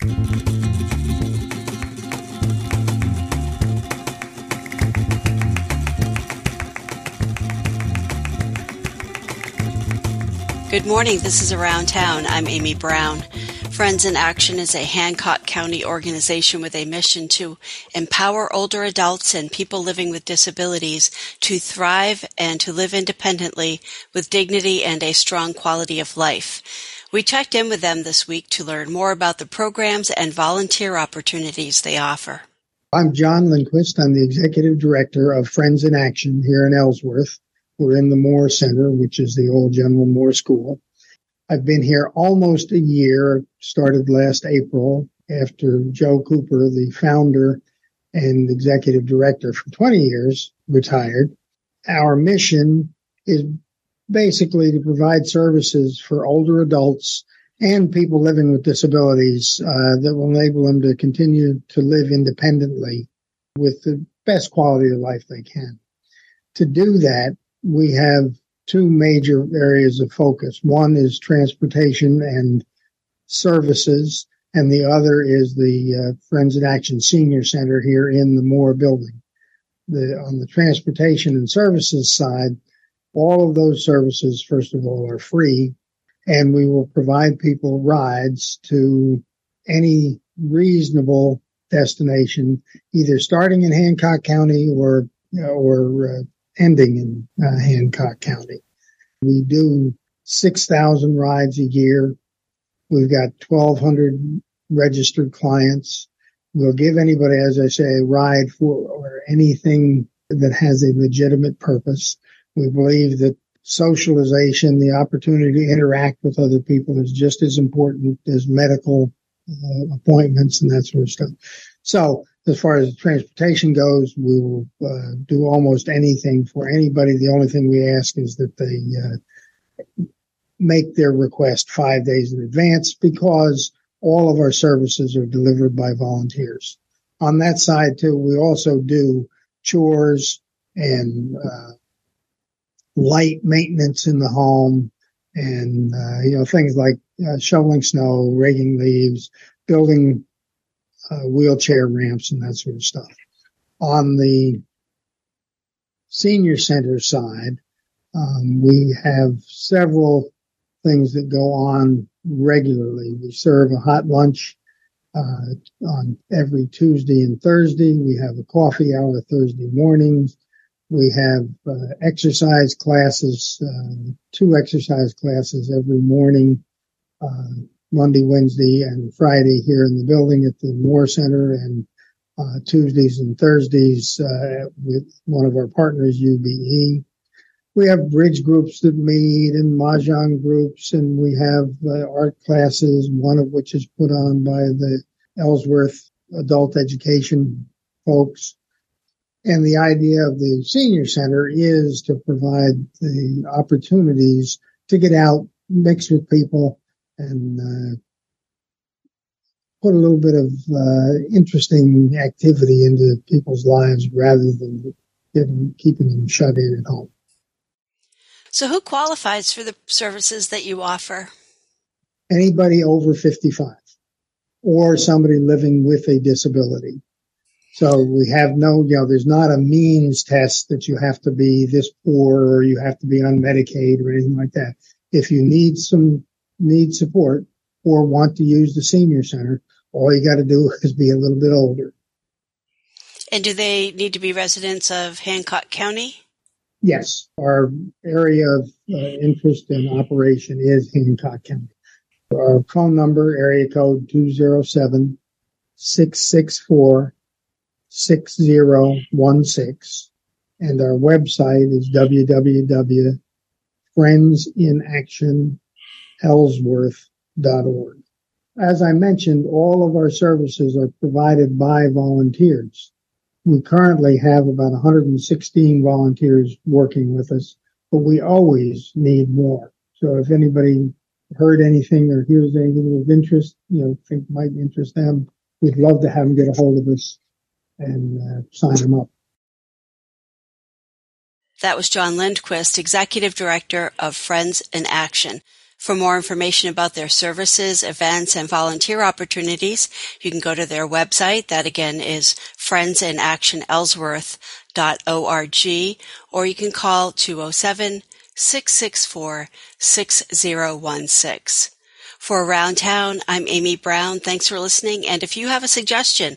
Good morning. This is Around Town. I'm Amy Browne. Friends in Action is a Hancock County organization with a mission to empower older adults and people living with disabilities to thrive and to live independently with dignity and a strong quality of life. We checked in with them this week to learn more about the programs and volunteer opportunities they offer. I'm John Lindquist. I'm the executive director of Friends in Action here in Ellsworth. We're in the Moore Center, which is the old General Moore School. I've been here almost a year, started last April after Joe Cooper, the founder and executive director for 20 years, retired. Our mission is basically to provide services for older adults and people living with disabilities uh, that will enable them to continue to live independently with the best quality of life they can. To do that, we have two major areas of focus. One is transportation and services, and the other is the uh, Friends in Action Senior Center here in the Moore building. The, on the transportation and services side, all of those services, first of all, are free, and we will provide people rides to any reasonable destination, either starting in Hancock County or or uh, ending in uh, Hancock County. We do 6,000 rides a year. We've got 1,200 registered clients. We'll give anybody, as I say, a ride for or anything that has a legitimate purpose. We believe that socialization, the opportunity to interact with other people is just as important as medical uh, appointments and that sort of stuff. So as far as transportation goes, we will uh, do almost anything for anybody. The only thing we ask is that they uh, make their request five days in advance because all of our services are delivered by volunteers. On that side too, we also do chores and uh, light maintenance in the home and uh, you know things like uh, shoveling snow, raking leaves, building uh, wheelchair ramps and that sort of stuff. On the senior center side, um, we have several things that go on regularly. We serve a hot lunch uh, on every Tuesday and Thursday. We have a coffee hour Thursday mornings. We have uh, exercise classes, uh, two exercise classes every morning. Uh, Monday, Wednesday, and Friday here in the building at the Moore Center, and uh, Tuesdays and Thursdays uh, with one of our partners, UBE. We have bridge groups that meet and mahjong groups, and we have uh, art classes, one of which is put on by the Ellsworth adult education folks. And the idea of the senior center is to provide the opportunities to get out, mix with people, and uh, put a little bit of uh, interesting activity into people's lives rather than getting, keeping them shut in at home. So, who qualifies for the services that you offer? Anybody over 55 or somebody living with a disability. So we have no, you know, there's not a means test that you have to be this poor or you have to be on Medicaid or anything like that. If you need some need support or want to use the senior center, all you got to do is be a little bit older. And do they need to be residents of Hancock County? Yes, our area of uh, interest and operation is Hancock County. Our phone number, area code 207 664 6016. And our website is www.friendsinaction.com ellsworth.org. As I mentioned, all of our services are provided by volunteers. We currently have about 116 volunteers working with us, but we always need more. So if anybody heard anything or hears anything of interest, you know, think might interest them, we'd love to have them get a hold of us and uh, sign them up. That was John Lindquist, Executive Director of Friends in Action. For more information about their services, events, and volunteer opportunities, you can go to their website. That again is friendsinactionellsworth.org or you can call 207 664 6016. For Around Town, I'm Amy Browne. Thanks for listening. And if you have a suggestion,